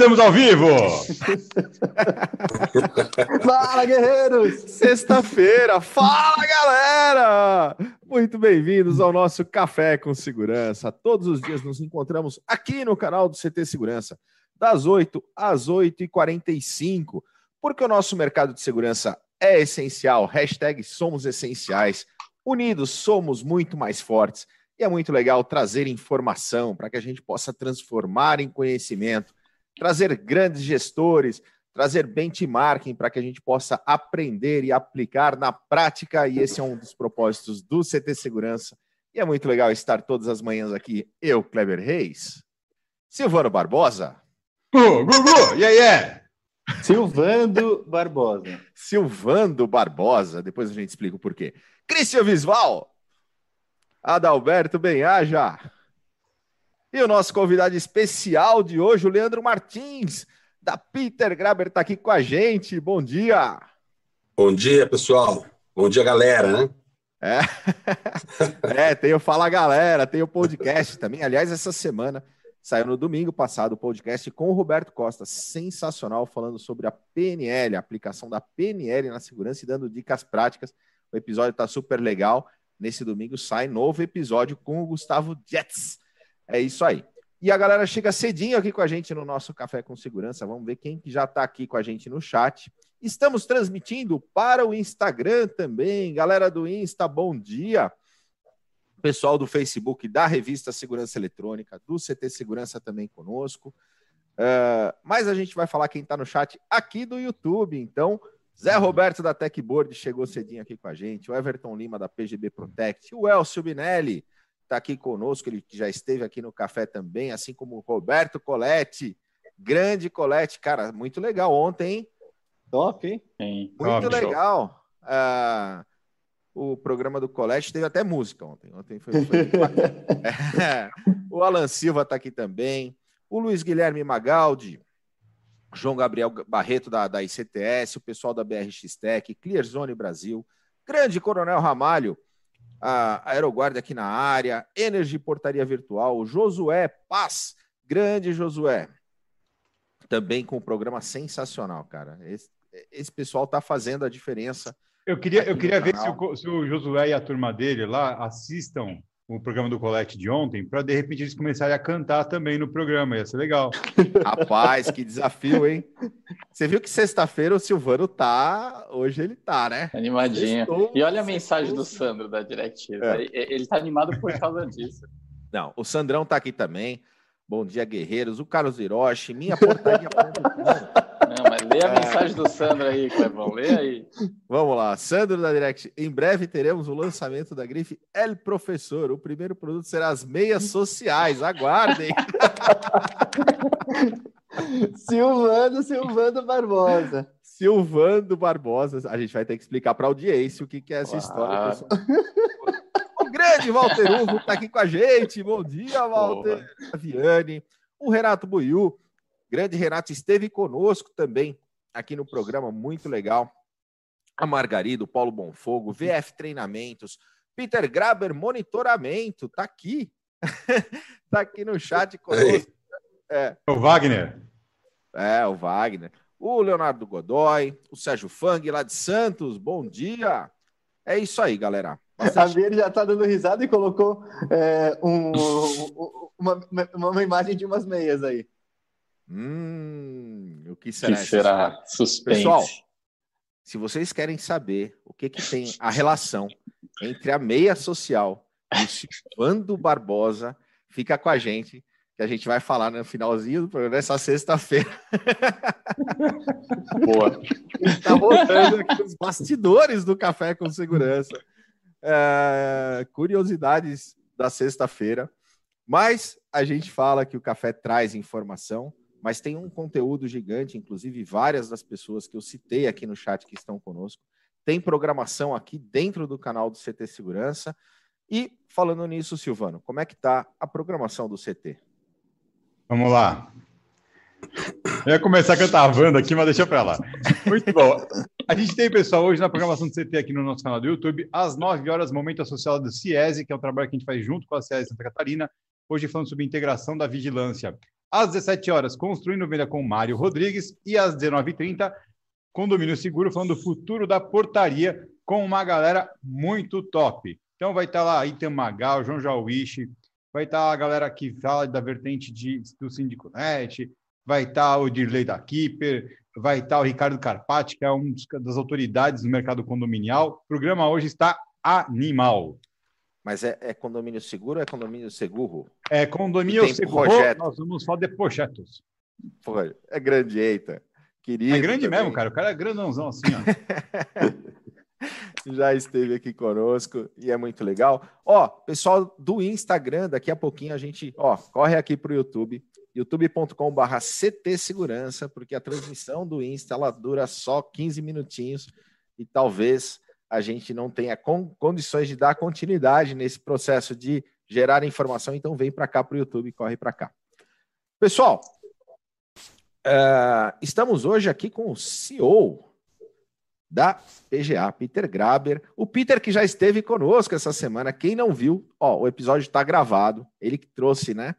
estamos ao vivo! Fala, guerreiros! Sexta-feira, fala galera! Muito bem-vindos ao nosso Café com Segurança. Todos os dias nos encontramos aqui no canal do CT Segurança, das 8 às 8h45, porque o nosso mercado de segurança é essencial. Hashtag somos essenciais. Unidos somos muito mais fortes. E é muito legal trazer informação para que a gente possa transformar em conhecimento, trazer grandes gestores, trazer benchmarking para que a gente possa aprender e aplicar na prática. E esse é um dos propósitos do CT Segurança. E é muito legal estar todas as manhãs aqui, eu, Kleber Reis, Silvano Barbosa. Gugu, e aí, é? Silvando Barbosa. Silvando Barbosa, depois a gente explica o porquê. Cristian Visval. Adalberto Benhaja. E o nosso convidado especial de hoje, o Leandro Martins, da Peter Graber, está aqui com a gente. Bom dia. Bom dia, pessoal. Bom dia, galera, né? É, é tem o Fala Galera, tem o podcast também. Aliás, essa semana saiu no domingo passado o podcast com o Roberto Costa, sensacional, falando sobre a PNL, a aplicação da PNL na segurança e dando dicas práticas. O episódio está super legal. Nesse domingo sai novo episódio com o Gustavo Jets. É isso aí. E a galera chega cedinho aqui com a gente no nosso Café com Segurança. Vamos ver quem que já está aqui com a gente no chat. Estamos transmitindo para o Instagram também. Galera do Insta, bom dia. Pessoal do Facebook, da revista Segurança Eletrônica, do CT Segurança também conosco. Uh, mas a gente vai falar quem está no chat aqui do YouTube. Então, Zé Roberto da Techboard chegou cedinho aqui com a gente, o Everton Lima da PGB Protect, o Elcio Binelli está aqui conosco, ele já esteve aqui no café também, assim como o Roberto Coletti, grande Coletti, cara, muito legal ontem, hein? Top, hein? Muito Top, legal. Uh, o programa do Colete teve até música ontem. Ontem foi. foi... é. O Alan Silva está aqui também. O Luiz Guilherme Magaldi, João Gabriel Barreto da, da ICTS, o pessoal da BRX Tech, Clearzone Brasil, Grande Coronel Ramalho, a Aeroguarda aqui na área, Energy Portaria Virtual, Josué Paz, grande Josué. Também com um programa sensacional, cara. Esse, esse pessoal tá fazendo a diferença. Eu queria, eu queria ver se o, se o Josué e a turma dele lá assistam o programa do Colette de ontem, para de repente eles começarem a cantar também no programa, ia ser legal. Rapaz, que desafio, hein? Você viu que sexta-feira o Silvano tá, hoje ele tá, né? Animadinho. Estou... E olha a mensagem do Sandro da Directiva. É. Ele tá animado por causa disso. Não, o Sandrão tá aqui também. Bom dia, guerreiros. O Carlos Hiroshi, minha portaria. A mensagem do Sandro aí, Clevão. Lê aí. Vamos lá. Sandro da Direct. Em breve teremos o lançamento da grife El Professor. O primeiro produto será as meias sociais. Aguardem. Silvando, Silvando Barbosa. Silvando Barbosa. A gente vai ter que explicar para a audiência o que, que é essa história. o grande Walter Uvo está aqui com a gente. Bom dia, Walter. Viane. O Renato Buiu Grande Renato esteve conosco também aqui no programa, muito legal. A Margarida, o Paulo Bonfogo, VF Treinamentos, Peter Graber Monitoramento, tá aqui. tá aqui no chat conosco. É. O Wagner. É, o Wagner. O Leonardo Godoy, o Sérgio Fang, lá de Santos, bom dia. É isso aí, galera. Bastante... A Vieira já tá dando risada e colocou é, um, uma, uma imagem de umas meias aí. Hum, que será? Que será? Suspense. Pessoal, se vocês querem saber o que, que tem a relação entre a meia social e o Silvando Barbosa, fica com a gente, que a gente vai falar no finalzinho do programa sexta-feira. Boa. Está voltando aqui os bastidores do Café com Segurança. É, curiosidades da sexta-feira. Mas a gente fala que o café traz informação mas tem um conteúdo gigante, inclusive várias das pessoas que eu citei aqui no chat que estão conosco. Tem programação aqui dentro do canal do CT Segurança. E falando nisso, Silvano, como é que está a programação do CT? Vamos lá. Eu ia começar cantavando aqui, mas deixa para lá. Muito bom. A gente tem, pessoal, hoje na programação do CT aqui no nosso canal do YouTube, às 9 horas, Momento Associado do CIESE, que é um trabalho que a gente faz junto com a CIESE Santa Catarina. Hoje falando sobre integração da vigilância Às 17 horas, Construindo Venda com Mário Rodrigues. E às 19h30, Condomínio Seguro, falando do futuro da portaria, com uma galera muito top. Então vai estar lá Item Magal, João Jauiche, vai estar a galera que fala da vertente de, do Síndico Net, vai estar o Dirley da Keeper, vai estar o Ricardo Carpati, que é um das autoridades do mercado condominial. O programa hoje está animal. Mas é, é condomínio seguro ou é condomínio seguro? É condomínio seguro. Projeto. Nós vamos falar de projetos. Pô, é grande, eita. Querido é grande também. mesmo, cara. O cara é grandãozão assim, ó. Já esteve aqui conosco e é muito legal. Ó, pessoal do Instagram, daqui a pouquinho a gente, ó, corre aqui para o YouTube, youtube.com/barra CT Segurança, porque a transmissão do Insta ela dura só 15 minutinhos e talvez a gente não tenha condições de dar continuidade nesse processo de gerar informação, então vem para cá para o YouTube, corre para cá. Pessoal, uh, estamos hoje aqui com o CEO da PGA, Peter Graber. O Peter que já esteve conosco essa semana. Quem não viu, ó, o episódio está gravado. Ele que trouxe, né,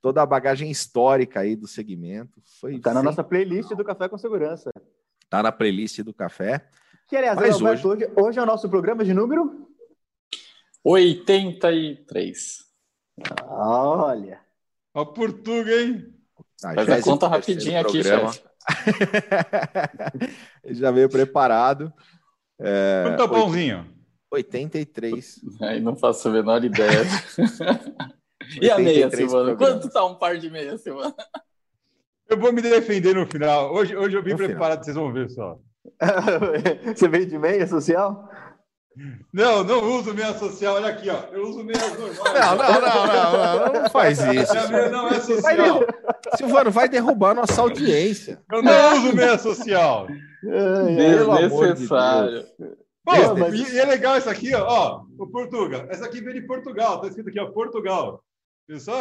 toda a bagagem histórica aí do segmento. Foi tá na nossa playlist do Café com Segurança. Tá na playlist do Café. Que, aliás, Mas Alberto, hoje... hoje é o nosso programa de número? 83. Olha. Ó, Portuga, hein? Ah, Faz a conta rapidinho aqui, chefe. já veio preparado. É, Quanto é pãozinho? 83. Aí não faço a menor ideia. e a meia, Silvano? Quanto tá um par de meia, Silvano? Eu vou me defender no final. Hoje, hoje eu vim no preparado, final. vocês vão ver só. Você veio de meia social? Não, não uso meia social. Olha aqui, ó. Eu uso meia normais. Não, não, não, não, não, não faz isso. A meia não é social. Vai Silvano, vai derrubar nossa audiência. Eu não uso meia social. Desnecessário. Pô, mas... e, é legal isso aqui, ó. ó o Portugal. Essa aqui vem de Portugal. Tá escrito aqui, ó, Portugal.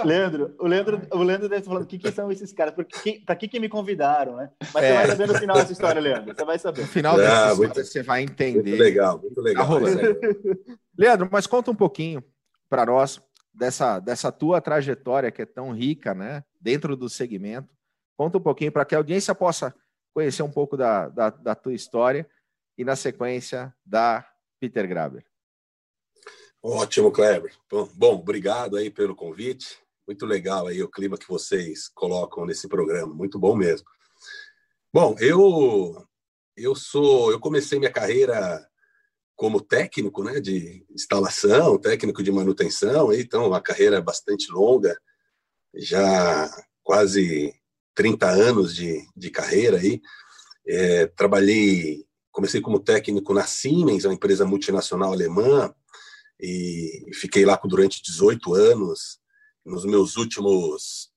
Leandro, o Leandro, o Leandro deve estar falando o que, que são esses caras, porque para que, que me convidaram, né? Mas é. você vai saber no final dessa história, Leandro. Você vai saber. No final dessa ah, muito, você vai entender. Muito legal, muito legal. Tá Leandro, mas conta um pouquinho para nós dessa, dessa tua trajetória que é tão rica, né? Dentro do segmento. Conta um pouquinho para que a audiência possa conhecer um pouco da, da, da tua história e, na sequência, da Peter Graber. Ótimo, Kleber. Bom, obrigado aí pelo convite. Muito legal aí o clima que vocês colocam nesse programa. Muito bom mesmo. Bom, eu eu sou, eu comecei minha carreira como técnico, né, de instalação, técnico de manutenção, então uma carreira bastante longa, já quase 30 anos de, de carreira aí. É, trabalhei, comecei como técnico na Siemens, uma empresa multinacional alemã, e fiquei lá durante 18 anos. Nos meus últimos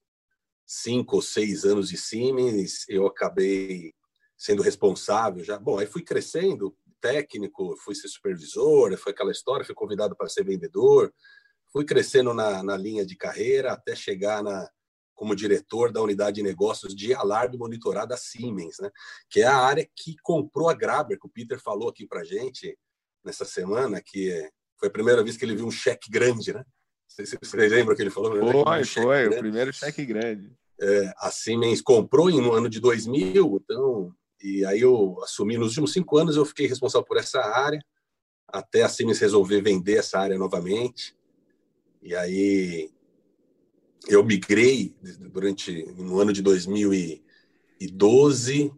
cinco ou seis anos de Siemens, eu acabei sendo responsável já. Bom, aí fui crescendo, técnico, fui ser supervisor, foi aquela história, fui convidado para ser vendedor, fui crescendo na, na linha de carreira até chegar na, como diretor da unidade de negócios de alarme monitorada da Siemens, né? que é a área que comprou a Graber, que o Peter falou aqui para gente nessa semana, que é foi a primeira vez que ele viu um cheque grande, né? Vocês, vocês lembram que ele falou? Foi, um foi, grande. o primeiro cheque grande. É, a Siemens comprou no ano de 2000, então, e aí eu assumi nos últimos cinco anos, eu fiquei responsável por essa área, até a Siemens resolver vender essa área novamente. E aí eu migrei durante no ano de 2012,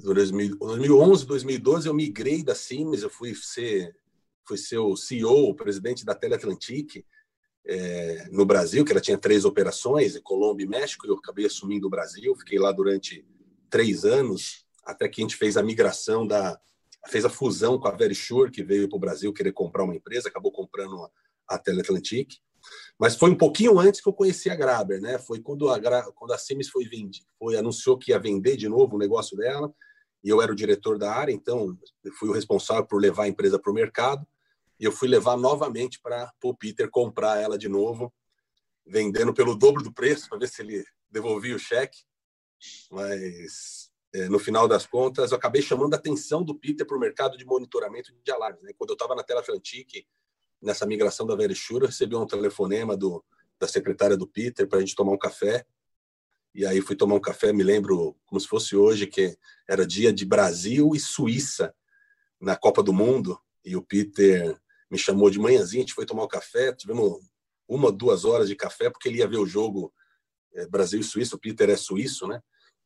2011, 2012 eu migrei da Siemens, eu fui ser fui ser o CEO, o presidente da Teleatlantic é, no Brasil, que ela tinha três operações, Colômbia e México, e eu acabei assumindo o Brasil, fiquei lá durante três anos, até que a gente fez a migração da fez a fusão com a Verisure, que veio para o Brasil querer comprar uma empresa, acabou comprando a Teleatlantic. Mas foi um pouquinho antes que eu conheci a Graber, né? Foi quando a, quando a Siemens foi, vendi, foi anunciou que ia vender de novo o negócio dela, e eu era o diretor da área, então fui o responsável por levar a empresa para o mercado e eu fui levar novamente para o Peter comprar ela de novo, vendendo pelo dobro do preço para ver se ele devolvia o cheque. Mas é, no final das contas, eu acabei chamando a atenção do Peter para o mercado de monitoramento de alarmes. Né? Quando eu estava na Tela Atlantic, nessa migração da Verisure, eu recebi um telefonema do, da secretária do Peter para a gente tomar um café. E aí fui tomar um café, me lembro como se fosse hoje, que era dia de Brasil e Suíça na Copa do Mundo. E o Peter me chamou de manhãzinha, a gente foi tomar um café, tivemos uma, duas horas de café, porque ele ia ver o jogo é, Brasil e Suíça. O Peter é suíço, né?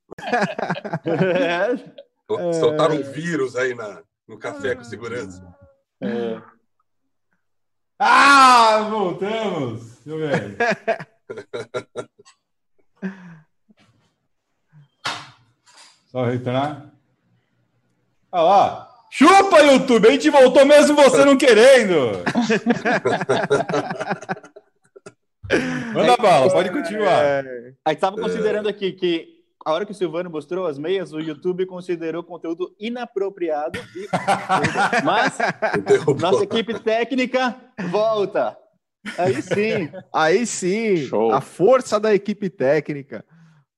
é. Soltaram um vírus aí na, no café com segurança. É. Ah, voltamos! Deixa eu ver. Só retornar. Olha lá. Chupa, YouTube! A gente voltou mesmo você não querendo! Manda bala, pode continuar. É... Aí estava considerando aqui que a hora que o Silvano mostrou as meias, o YouTube considerou conteúdo inapropriado. E... Mas nossa equipe técnica volta. Aí sim. Aí sim. Show. A força da equipe técnica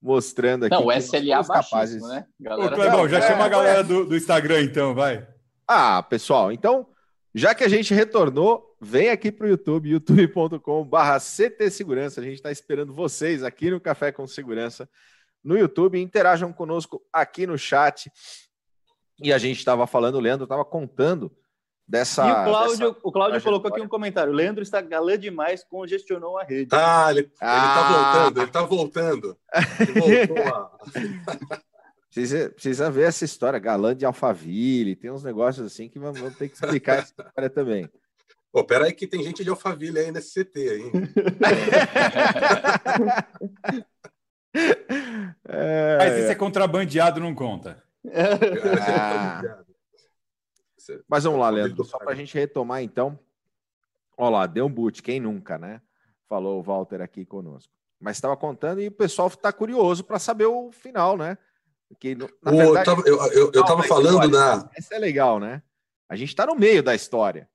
mostrando aqui. Não, o SLA capazes. né? Galera... Ô, Clebão, já é, chama a galera do, do Instagram então, vai. Ah, pessoal, então, já que a gente retornou, vem aqui para o YouTube, youtube.com/barra CT Segurança. A gente está esperando vocês aqui no Café com Segurança no YouTube. Interajam conosco aqui no chat. E a gente estava falando, o Leandro estava contando dessa. E o Cláudio, dessa... o Cláudio colocou aqui um comentário. O Leandro está galã demais, congestionou a rede. Ah, ele, está ah. voltando, ele está voltando. Ele voltou a... Precisa, precisa ver essa história, galã de Alphaville, tem uns negócios assim que vamos ter que explicar essa história também. Pô, peraí que tem gente de Alphaville aí nesse CT, hein? é, Mas isso é contrabandeado, não conta. Ah. Mas vamos lá, Leandro, só para a gente retomar então. Olha lá, deu um boot, quem nunca, né? Falou o Walter aqui conosco. Mas estava contando e o pessoal está curioso para saber o final, né? Porque, na verdade, eu, eu, eu tava falando na. Essa é legal, né? A gente está no meio da história.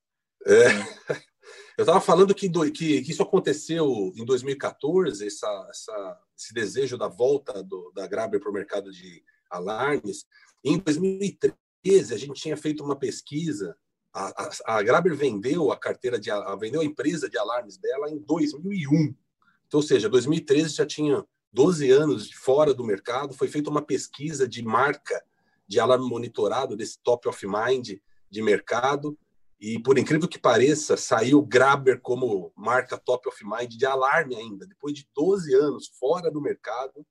É. Eu estava falando que, do, que, que, isso aconteceu em 2014, essa, essa, esse desejo da volta do, da Graber para o mercado de alarmes. Em 2013, a gente tinha feito uma pesquisa. A, a, a Graber vendeu a carteira de a, vendeu a empresa de alarmes dela em 2001. Então, ou seja, 2013 já tinha 12 anos fora do mercado. Foi feita uma pesquisa de marca de alarme monitorado desse top of mind de mercado e por incrível que pareça, saiu Graber como marca top of mind de alarme ainda. Depois de 12 anos fora do mercado,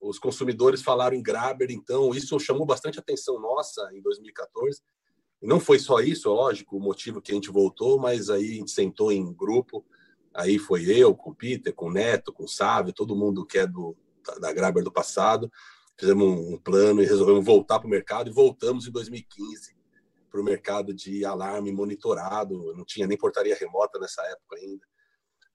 os consumidores falaram em Graber, então isso chamou bastante atenção nossa em 2014. E não foi só isso, lógico, o motivo que a gente voltou, mas aí a gente sentou em grupo. Aí foi eu, com o Peter, com o Neto, com o Sávio, todo mundo que é do, da Graber do passado. Fizemos um plano e resolvemos voltar para o mercado e voltamos em 2015 para o mercado de alarme monitorado, não tinha nem portaria remota nessa época ainda.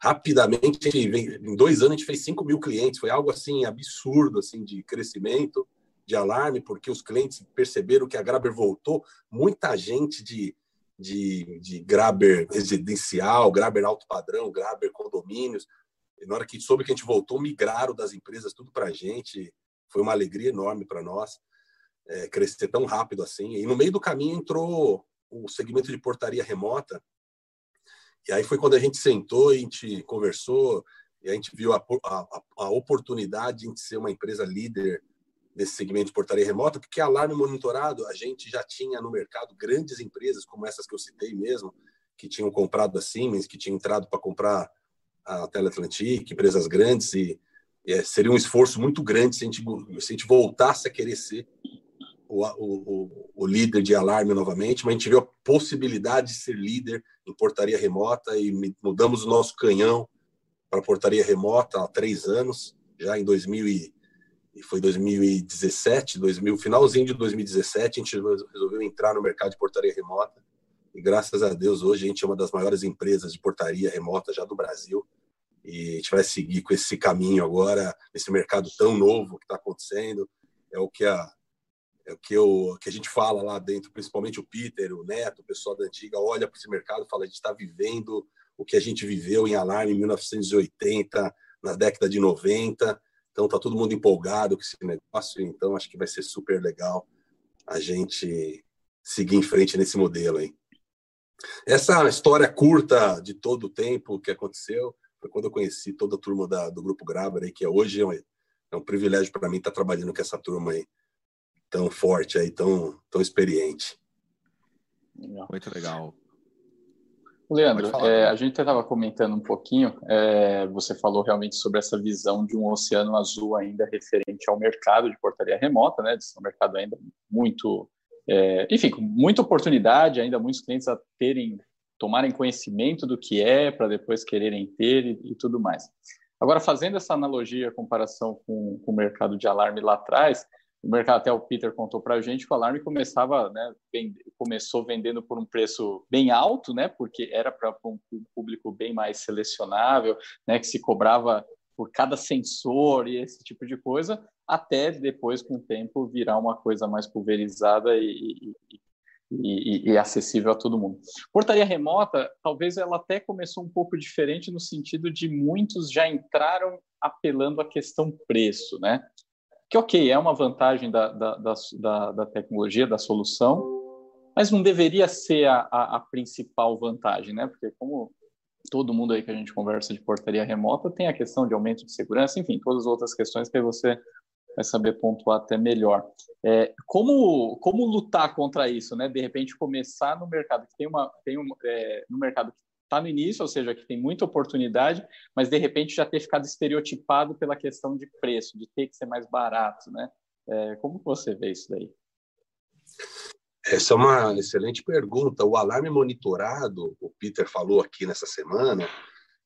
Rapidamente, em dois anos, a gente fez 5 mil clientes, foi algo assim absurdo assim de crescimento de alarme, porque os clientes perceberam que a Graber voltou, muita gente de, de, de Graber residencial, Graber alto padrão, Graber condomínios, e na hora que soube que a gente voltou, migraram das empresas tudo para a gente, foi uma alegria enorme para nós é, crescer tão rápido assim. E no meio do caminho entrou o segmento de portaria remota. E aí foi quando a gente sentou, a gente conversou, e a gente viu a, a, a oportunidade de ser uma empresa líder nesse segmento de portaria remota, porque alarme monitorado a gente já tinha no mercado grandes empresas como essas que eu citei mesmo, que tinham comprado a Siemens, que tinham entrado para comprar a Teleatlantic, empresas grandes, e, e é, seria um esforço muito grande se a, gente, se a gente voltasse a querer ser o, o, o, líder de alarme novamente, mas a gente viu a possibilidade de ser líder em portaria remota e mudamos o nosso canhão para portaria remota há três anos, já em 2000 e, foi 2017, 2000, finalzinho de 2017, a gente resolveu entrar no mercado de portaria remota. E graças a Deus hoje a gente é uma das maiores empresas de portaria remota já do Brasil. E a gente vai seguir com esse caminho agora, esse mercado tão novo que está acontecendo, é o que a que, eu, que a gente fala lá dentro, principalmente o Peter, o Neto, o pessoal da antiga, olha para esse mercado e fala: a gente está vivendo o que a gente viveu em alarme em 1980, na década de 90. Então, está todo mundo empolgado com esse negócio. Então, acho que vai ser super legal a gente seguir em frente nesse modelo aí. Essa história curta de todo o tempo que aconteceu foi quando eu conheci toda a turma da, do Grupo Graber, aí, que é hoje é é um privilégio para mim estar trabalhando com essa turma aí tão forte aí, tão, tão experiente. Muito legal. Leandro, é, a gente estava comentando um pouquinho, é, você falou realmente sobre essa visão de um oceano azul ainda referente ao mercado de portaria remota, né, de ser um mercado ainda muito, é, enfim, com muita oportunidade, ainda muitos clientes a terem, tomarem conhecimento do que é, para depois quererem ter e, e, tudo mais. Agora, fazendo essa analogia, comparação com, com o mercado de alarme lá atrás, o mercado, até o Peter contou para a gente que o alarme começava, né, começou vendendo por um preço bem alto, né, porque era para um público bem mais selecionável, né, que se cobrava por cada sensor e esse tipo de coisa, até depois, com o tempo, virar uma coisa mais pulverizada e, e, e, e, acessível a todo mundo. Portaria remota, talvez ela até começou um pouco diferente no sentido de muitos já entraram apelando à questão preço, né? Que, ok, é uma vantagem da, da, da, da tecnologia, da solução, mas não deveria ser a, a, a, principal vantagem, né? Porque como todo mundo aí que a gente conversa de portaria remota tem a questão de aumento de segurança, enfim, todas as outras questões que você vai saber pontuar até melhor. É, como, como lutar contra isso, né? De repente começar no mercado que tem uma tem um, é, no mercado que está no início, ou seja, que tem muita oportunidade, mas de repente já ter ficado estereotipado pela questão de preço, de ter que ser mais barato, né? É, como você vê isso daí? Essa é uma excelente pergunta. O alarme monitorado, o Peter falou aqui nessa semana,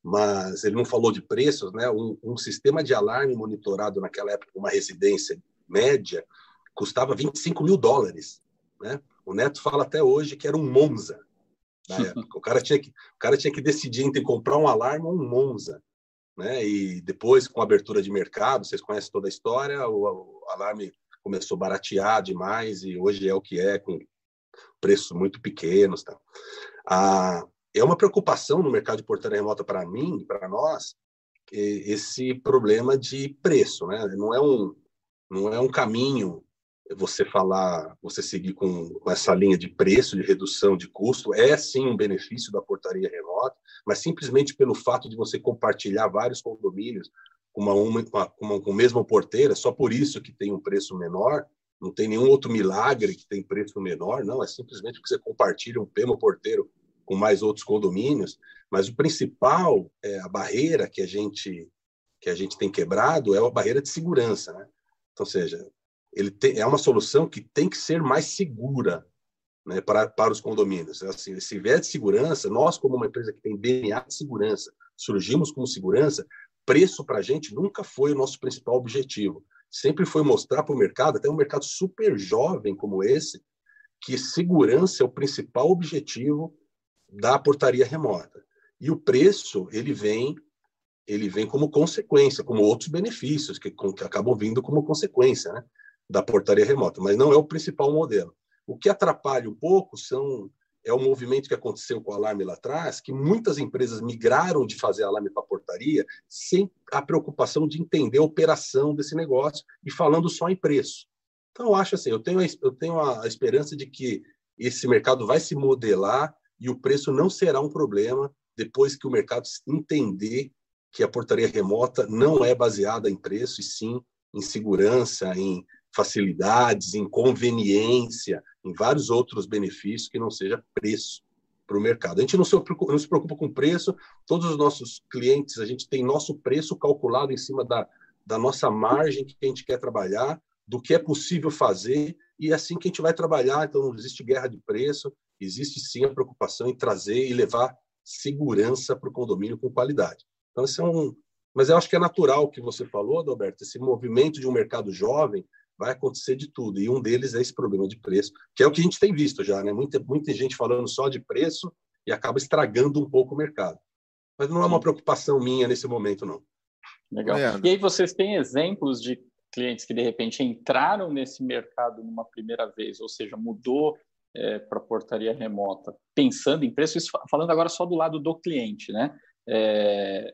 mas ele não falou de preços, né? Um, um sistema de alarme monitorado naquela época, uma residência média, custava 25 mil dólares, né? O Neto fala até hoje que era um Monza época. O cara tinha que, o cara tinha que decidir entre comprar um alarme ou um Monza. Né? E depois, com a abertura de mercado, vocês conhecem toda a história, o, o alarme começou a baratear demais e hoje é o que é, com preços muito pequenos. Tá? Ah, é uma preocupação no mercado de portaria remota para mim, para nós, esse problema de preço. Né? Não, é um, não é um caminho você falar, você seguir com, essa linha de preço, de redução de custo, é sim um benefício da portaria remota, mas simplesmente pelo fato de você compartilhar vários condomínios com uma, uma, uma, com a mesma porteira, só por isso que tem um preço menor, não tem nenhum outro milagre que tem preço menor, não, é simplesmente porque você compartilha um mesmo porteiro com mais outros condomínios, mas o principal, é, a barreira que a gente que a gente tem quebrado é a barreira de segurança, né? Então, seja, ele tem, é uma solução que tem que ser mais segura né, para, para os condomínios. Assim, se vier de segurança, nós, como uma empresa que tem DNA de segurança, surgimos como segurança, preço para a gente nunca foi o nosso principal objetivo. Sempre foi mostrar para o mercado, até um mercado super jovem como esse, que segurança é o principal objetivo da portaria remota. E o preço, ele vem ele vem como consequência, como outros benefícios que, que acabam vindo como consequência, né? Da portaria remota, mas não é o principal modelo. O que atrapalha um pouco são é o movimento que aconteceu com o alarme lá atrás, que muitas empresas migraram de fazer alarme para portaria sem a preocupação de entender a operação desse negócio e falando só em preço. Então, eu acho assim, eu tenho, a, eu tenho a esperança de que esse mercado vai se modelar e o preço não será um problema depois que o mercado entender que a portaria remota não é baseada em preço, e sim em segurança, em facilidades, em conveniência, em vários outros benefícios que não seja preço para o mercado. A gente não se, preocupa, não se preocupa com preço, todos os nossos clientes, a gente tem nosso preço calculado em cima da, da nossa margem que a gente quer trabalhar, do que é possível fazer, e é assim que a gente vai trabalhar. Então, não existe guerra de preço, existe sim a preocupação em trazer e levar segurança para o condomínio com qualidade. Então, isso é um. Mas eu acho que é natural o que você falou, Adalberto, esse movimento de um mercado jovem vai acontecer de tudo. E um deles é esse problema de preço, que é o que a gente tem visto já, né? Muita, muita gente falando só de preço e acaba estragando um pouco o mercado. Mas não é uma preocupação minha nesse momento, não. Legal. E aí vocês têm exemplos de clientes que de repente entraram nesse mercado numa primeira vez, ou seja, mudou é, para portaria remota, pensando em preço, isso, falando agora só do lado do cliente, né? É,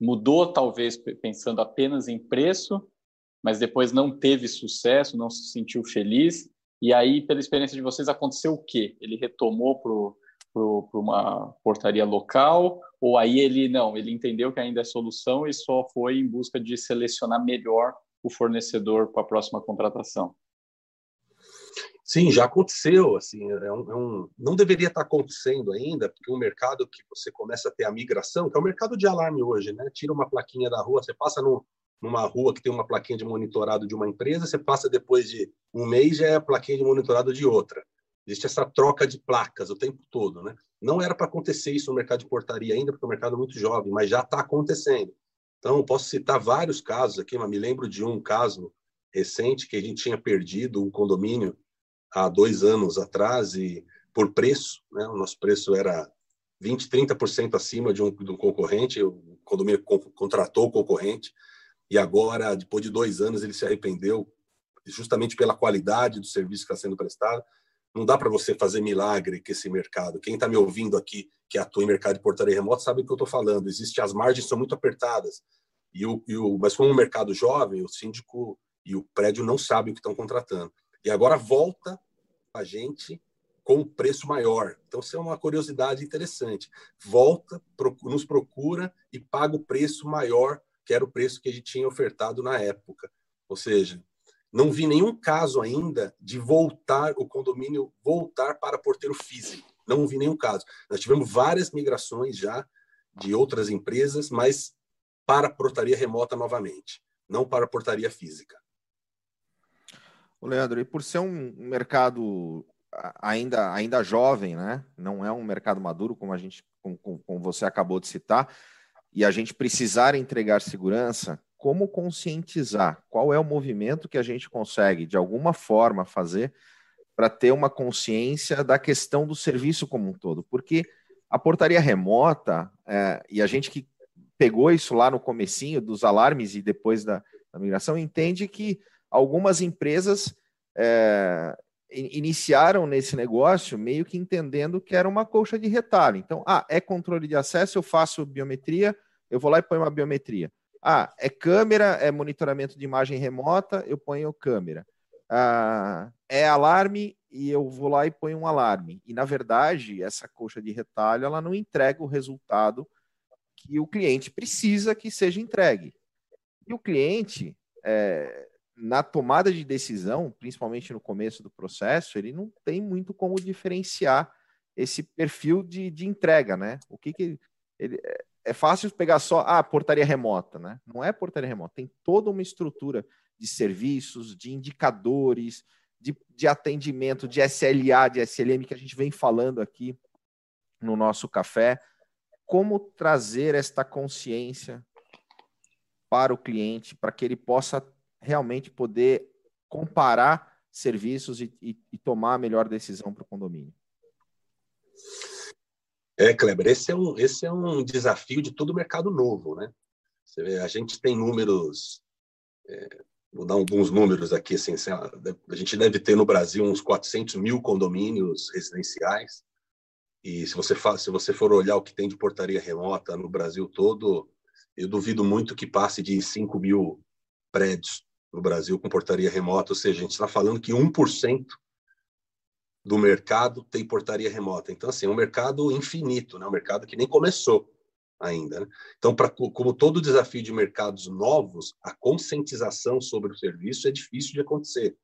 mudou talvez pensando apenas em preço mas depois não teve sucesso, não se sentiu feliz. E aí, pela experiência de vocês, aconteceu o quê? Ele retomou para uma portaria local? Ou aí ele não, ele entendeu que ainda é solução e só foi em busca de selecionar melhor o fornecedor para a próxima contratação. Sim, já aconteceu. Assim, é um, é um, não deveria estar acontecendo ainda, porque o mercado que você começa a ter a migração, que é o mercado de alarme hoje, né? Tira uma plaquinha da rua, você passa no, numa rua que tem uma plaquinha de monitorado de uma empresa, você passa depois de um mês já é a plaquinha de monitorado de outra. Existe essa troca de placas o tempo todo, né? Não era para acontecer isso no mercado de portaria ainda, porque o mercado é muito jovem, mas já está acontecendo. Então, posso citar vários casos aqui, mas me lembro de um caso recente que a gente tinha perdido um condomínio há dois anos atrás e por preço, né? O nosso preço era 20, 30% acima de um, de um concorrente, o condomínio contratou o concorrente e agora, depois de dois anos, ele se arrependeu justamente pela qualidade do serviço que está sendo prestado. Não dá para você fazer milagre com esse mercado. Quem está me ouvindo aqui, que atua em mercado de portaria remota, sabe o que eu estou falando. Existe, as margens são muito apertadas. E o, e o, mas como um mercado jovem, o síndico e o prédio não sabem o que estão contratando. E agora volta a gente com um preço maior. Então, isso é uma curiosidade interessante. Volta, nos procura e paga o preço maior que era o preço que a gente tinha ofertado na época. Ou seja, não vi nenhum caso ainda de voltar o condomínio voltar para porteiro físico. Não vi nenhum caso. Nós tivemos várias migrações já de outras empresas, mas para portaria remota novamente, não para portaria física. Leandro, e por ser um mercado ainda ainda jovem, né? Não é um mercado maduro como a gente como, como você acabou de citar e a gente precisar entregar segurança, como conscientizar? Qual é o movimento que a gente consegue, de alguma forma, fazer para ter uma consciência da questão do serviço como um todo? Porque a portaria remota, é, e a gente que pegou isso lá no comecinho dos alarmes e depois da, da migração, entende que algumas empresas é, iniciaram nesse negócio meio que entendendo que era uma colcha de retalho. Então, ah, é controle de acesso, eu faço biometria, eu vou lá e ponho uma biometria. Ah, é câmera, é monitoramento de imagem remota, eu ponho câmera. Ah, é alarme e eu vou lá e ponho um alarme. E na verdade, essa colcha de retalho ela não entrega o resultado que o cliente precisa que seja entregue. E o cliente, é, na tomada de decisão, principalmente no começo do processo, ele não tem muito como diferenciar esse perfil de, de entrega, né? O que, que ele é, é fácil pegar só a ah, portaria remota, né? Não é portaria remota, tem toda uma estrutura de serviços, de indicadores, de, de atendimento, de SLA, de SLM que a gente vem falando aqui no nosso café. Como trazer esta consciência para o cliente, para que ele possa realmente poder comparar serviços e, e, e tomar a melhor decisão para o condomínio. É, Kleber, esse é um, esse é um desafio de todo mercado novo, né? Vê, a gente tem números, é, vou dar alguns números aqui, assim, a gente deve ter no Brasil uns 400 mil condomínios residenciais, e se você, se você for olhar o que tem de portaria remota no Brasil todo, eu duvido muito que passe de 5 mil prédios no Brasil com portaria remota, ou seja, a gente está falando que 1% do mercado tem portaria remota. Então, assim, é um mercado infinito, né? um mercado que nem começou ainda. Né? Então, pra, como todo desafio de mercados novos, a conscientização sobre o serviço é difícil de acontecer.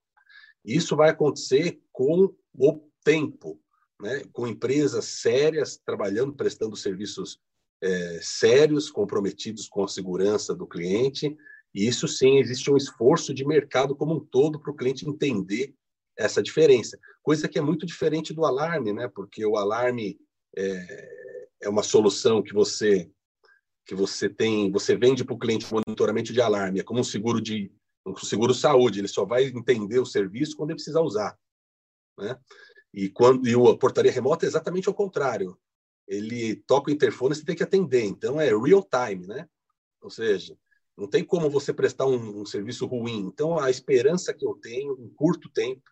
Isso vai acontecer com o tempo, né? com empresas sérias trabalhando, prestando serviços é, sérios, comprometidos com a segurança do cliente, e isso sim, existe um esforço de mercado como um todo para o cliente entender essa diferença. Coisa que é muito diferente do alarme, né? Porque o alarme é, é uma solução que você que você tem, você vende para o cliente monitoramento de alarme, é como um seguro de um seguro saúde, ele só vai entender o serviço quando ele precisar usar, né? E quando e o portaria remota é exatamente o contrário. Ele toca o interfone, você tem que atender, então é real time, né? Ou seja, não tem como você prestar um, um, serviço ruim. Então, a esperança que eu tenho, em curto tempo,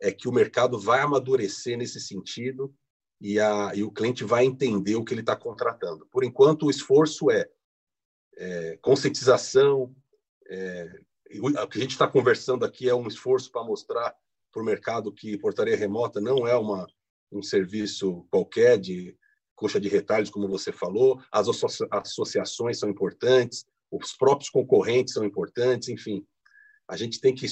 é que o mercado vai amadurecer nesse sentido e, a, e o cliente vai entender o que ele está contratando. Por enquanto, o esforço é, é conscientização. É, o que a gente está conversando aqui é um esforço para mostrar para o mercado que portaria remota não é uma, um serviço qualquer de coxa de retalhos, como você falou. As associações são importantes os próprios concorrentes são importantes, enfim. a gente tem que,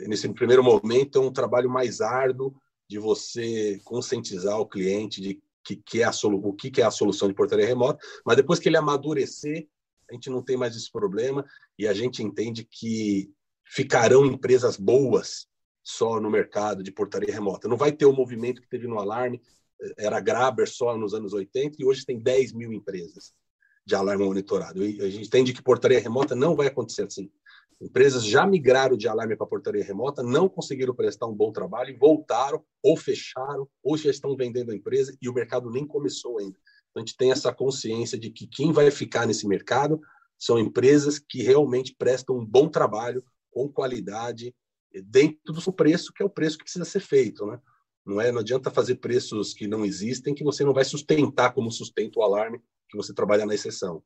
nesse primeiro momento, é um trabalho mais árduo de você conscientizar o cliente de que, que é a o que, que é a solução de portaria remota, mas depois que ele amadurecer, a gente não tem mais esse problema e a gente entende que ficarão empresas boas só no mercado de portaria remota. Não vai ter o movimento que teve no alarme, era Graber só nos anos 80 e hoje tem 10 mil empresas de alarme monitorado. E a gente entende que portaria remota não vai acontecer assim. Empresas já migraram de alarme para portaria remota, não conseguiram prestar um bom trabalho e voltaram, ou fecharam, ou já estão vendendo a empresa e o mercado nem começou ainda. Então, a gente tem essa consciência de que quem vai ficar nesse mercado são empresas que realmente prestam um bom trabalho, com qualidade, dentro do preço, que é o preço que precisa ser feito. Né? Não, é, não adianta fazer preços que não existem, que você não vai sustentar como sustenta o alarme que você trabalha na exceção.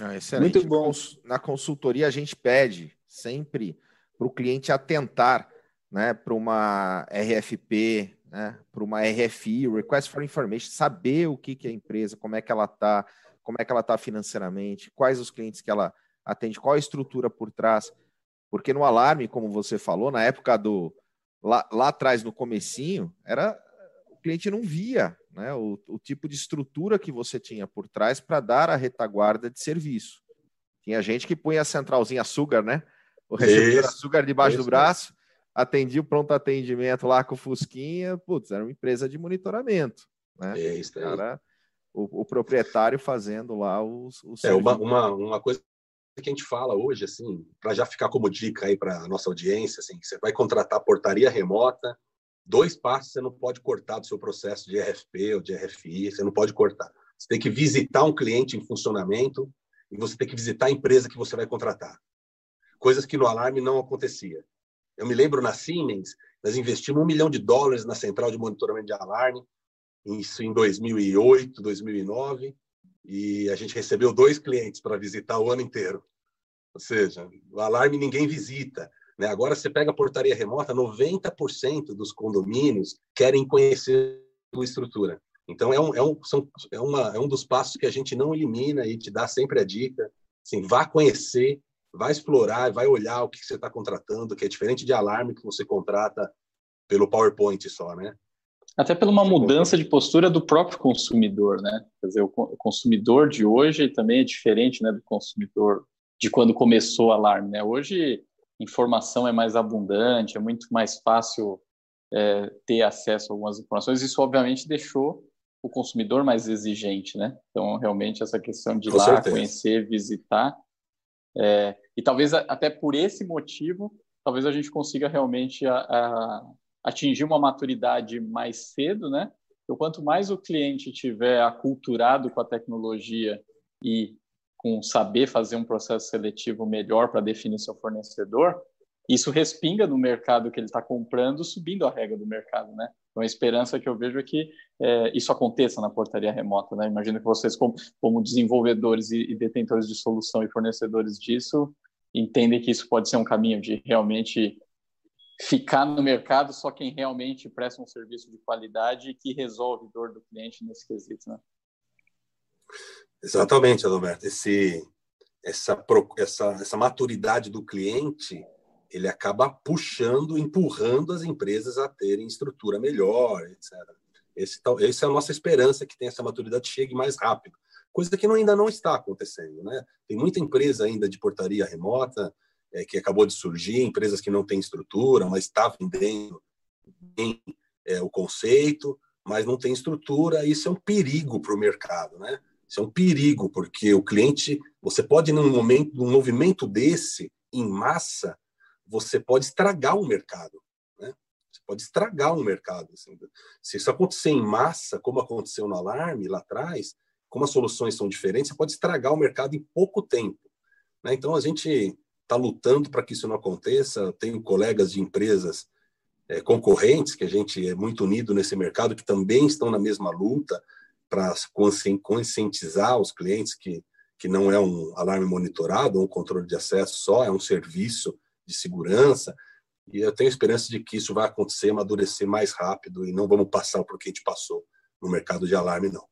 Ah, excelente. Muito bom. Na consultoria, a gente pede sempre para o cliente atentar né, para uma RFP, né, para uma RFI, Request for Information, saber o que, que é a empresa, como é que ela está, como é que ela está financeiramente, quais os clientes que ela atende, qual a estrutura por trás. Porque no alarme, como você falou, na época do. Lá, lá atrás, no comecinho, era o cliente não via né, o, o tipo de estrutura que você tinha por trás para dar a retaguarda de serviço. Tinha gente que punha a centralzinha açúcar, né? O receptor açúcar debaixo isso, do braço, isso. atendia o pronto atendimento lá com o Fusquinha, putz, era uma empresa de monitoramento. Né? É isso aí. Cara, o, o, proprietário fazendo lá os, os É uma, uma, uma coisa que a gente fala hoje, assim, para já ficar como dica aí para a nossa audiência, assim, você vai contratar portaria remota, dois passos você não pode cortar do seu processo de RFP ou de RFI, você não pode cortar. Você tem que visitar um cliente em funcionamento e você tem que visitar a empresa que você vai contratar. Coisas que no alarme não acontecia. Eu me lembro na Siemens, nós investimos um milhão de dólares na central de monitoramento de alarme, isso em 2008, 2009, e a gente recebeu dois clientes para visitar o ano inteiro. Ou seja, o alarme ninguém visita. Né? Agora, você pega a portaria remota, 90% dos condomínios querem conhecer a estrutura. Então, é um, é, um, são, é, uma, é um dos passos que a gente não elimina e te dá sempre a dica. Assim, vá conhecer, vá explorar, vai olhar o que você está contratando, que é diferente de alarme que você contrata pelo PowerPoint só, né? Até pela uma mudança de postura do próprio consumidor, né? Quer dizer, o consumidor de hoje também é diferente, né, do consumidor de quando começou o alarme, né? Hoje informação é mais abundante, é muito mais fácil é, ter acesso a algumas informações. Isso, obviamente, deixou o consumidor mais exigente, né? Então, realmente, essa questão de ir lá, certeza. conhecer, visitar, é, e talvez até por esse motivo, talvez a gente consiga realmente a, a, atingir uma maturidade mais cedo, né? Então, quanto mais o cliente tiver aculturado com a tecnologia e com saber fazer um processo seletivo melhor para definir seu fornecedor, isso respinga no mercado que ele está comprando, subindo a regra do mercado, né? Então, a esperança que eu vejo é que é, isso aconteça na portaria remota, né? Imagino que vocês, como, como desenvolvedores e, e, detentores de solução e fornecedores disso, entendem que isso pode ser um caminho de realmente ficar no mercado só quem realmente presta um serviço de qualidade e que resolve dor do cliente nesse quesito, né? Exatamente, Adalberto. Esse, essa, essa, essa maturidade do cliente, ele acaba puxando, empurrando as empresas a terem estrutura melhor, etc. Esse, essa é a nossa esperança, que tem essa maturidade chegue mais rápido. Coisa que não, ainda não está acontecendo. Né? Tem muita empresa ainda de portaria remota é, que acabou de surgir, empresas que não têm estrutura, mas está vendendo bem é, o conceito, mas não tem estrutura. Isso é um perigo para o mercado. Né? Isso é um perigo, porque o cliente, você pode, num momento, num movimento desse, em massa, você pode estragar o mercado. Né? Você pode estragar um mercado. Assim. Se isso acontecer em massa, como aconteceu no alarme lá atrás, como as soluções são diferentes, você pode estragar o mercado em pouco tempo. Né? Então, a gente está lutando para que isso não aconteça. Eu tenho colegas de empresas é, concorrentes, que a gente é muito unido nesse mercado, que também estão na mesma luta para conscientizar os clientes que, que não é um alarme monitorado, um controle de acesso só, é um serviço de segurança. E eu tenho esperança de que isso vai acontecer, amadurecer mais rápido e não vamos passar por que a gente passou no mercado de alarme, não.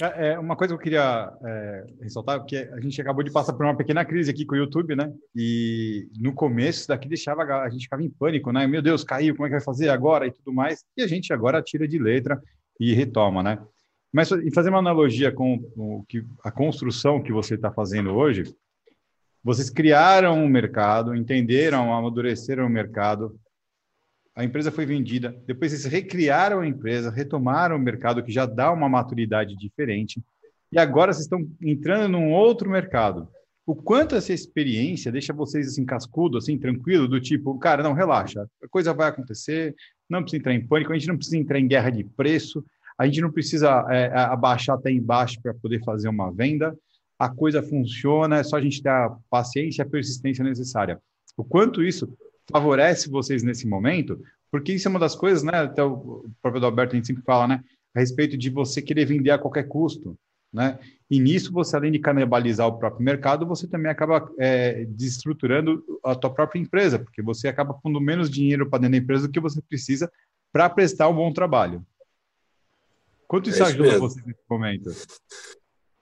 É, é, uma coisa que eu queria é, ressaltar, porque a gente acabou de passar por uma pequena crise aqui com o YouTube, né? E no começo isso daqui deixava a gente ficava em pânico, né? Meu Deus, caiu, como é que vai fazer agora e tudo mais. E a gente agora tira de letra e retoma, né? Mas e fazer uma analogia com o que a construção que você está fazendo hoje, vocês criaram um mercado, entenderam, amadureceram o mercado, a empresa foi vendida, depois eles recriaram a empresa, retomaram o mercado que já dá uma maturidade diferente, e agora vocês estão entrando num outro mercado. O quanto essa experiência deixa vocês assim cascudo, assim tranquilo, do tipo, cara, não relaxa, a coisa vai acontecer, não precisa entrar em pânico, a gente não precisa entrar em guerra de preço, a gente não precisa é, abaixar até embaixo para poder fazer uma venda, a coisa funciona, é só a gente ter a paciência e a persistência necessária. O quanto isso favorece vocês nesse momento, porque isso é uma das coisas, né? Até o próprio Alberto a gente sempre fala, né? A respeito de você querer vender a qualquer custo, né? E nisso você, além de canibalizar o próprio mercado, você também acaba é, desestruturando a tua própria empresa, porque você acaba pondo menos dinheiro para dentro da empresa do que você precisa para prestar um bom trabalho. Quanto isso, é isso ajuda mesmo. você nesse momento?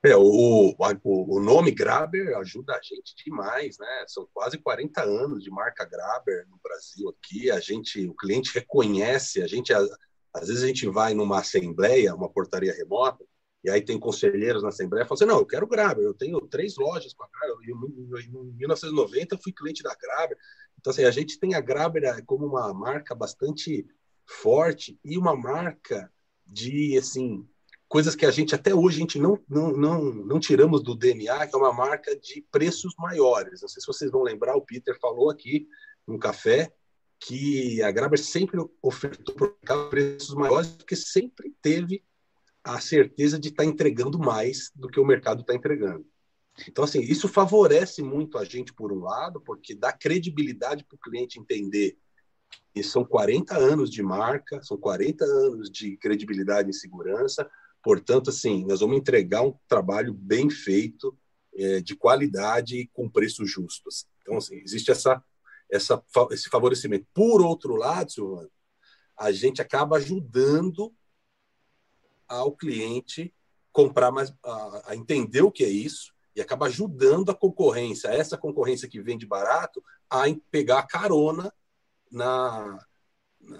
É, o, o, o, nome Graber ajuda a gente demais, né? São quase 40 anos de marca Graber no Brasil aqui. A gente, o cliente reconhece, a gente às vezes a gente vai numa assembleia, uma portaria remota, e aí tem conselheiros na assembleia falam assim: "Não, eu quero Graber, eu tenho três lojas com a em 1990 eu fui cliente da Graber". Então assim, a gente tem a Graber como uma marca bastante forte e uma marca de assim coisas que a gente até hoje a gente não, não, não, não tiramos do DNA, que é uma marca de preços maiores. Não sei se vocês vão lembrar, o Peter falou aqui no café que a Graber sempre ofertou preços maiores, porque sempre teve a certeza de estar tá entregando mais do que o mercado está entregando. Então, assim, isso favorece muito a gente, por um lado, porque dá credibilidade para o cliente entender que são 40 anos de marca, são 40 anos de credibilidade e segurança, Portanto, assim, nós vamos entregar um trabalho bem feito, é, de qualidade e com preço justo. Assim. Então, assim, existe essa, essa, esse favorecimento. Por outro lado, Silvano, a gente acaba ajudando ao cliente comprar mais, a, a, entender o que é isso e acaba ajudando a concorrência, essa concorrência que vende barato, a pegar carona na,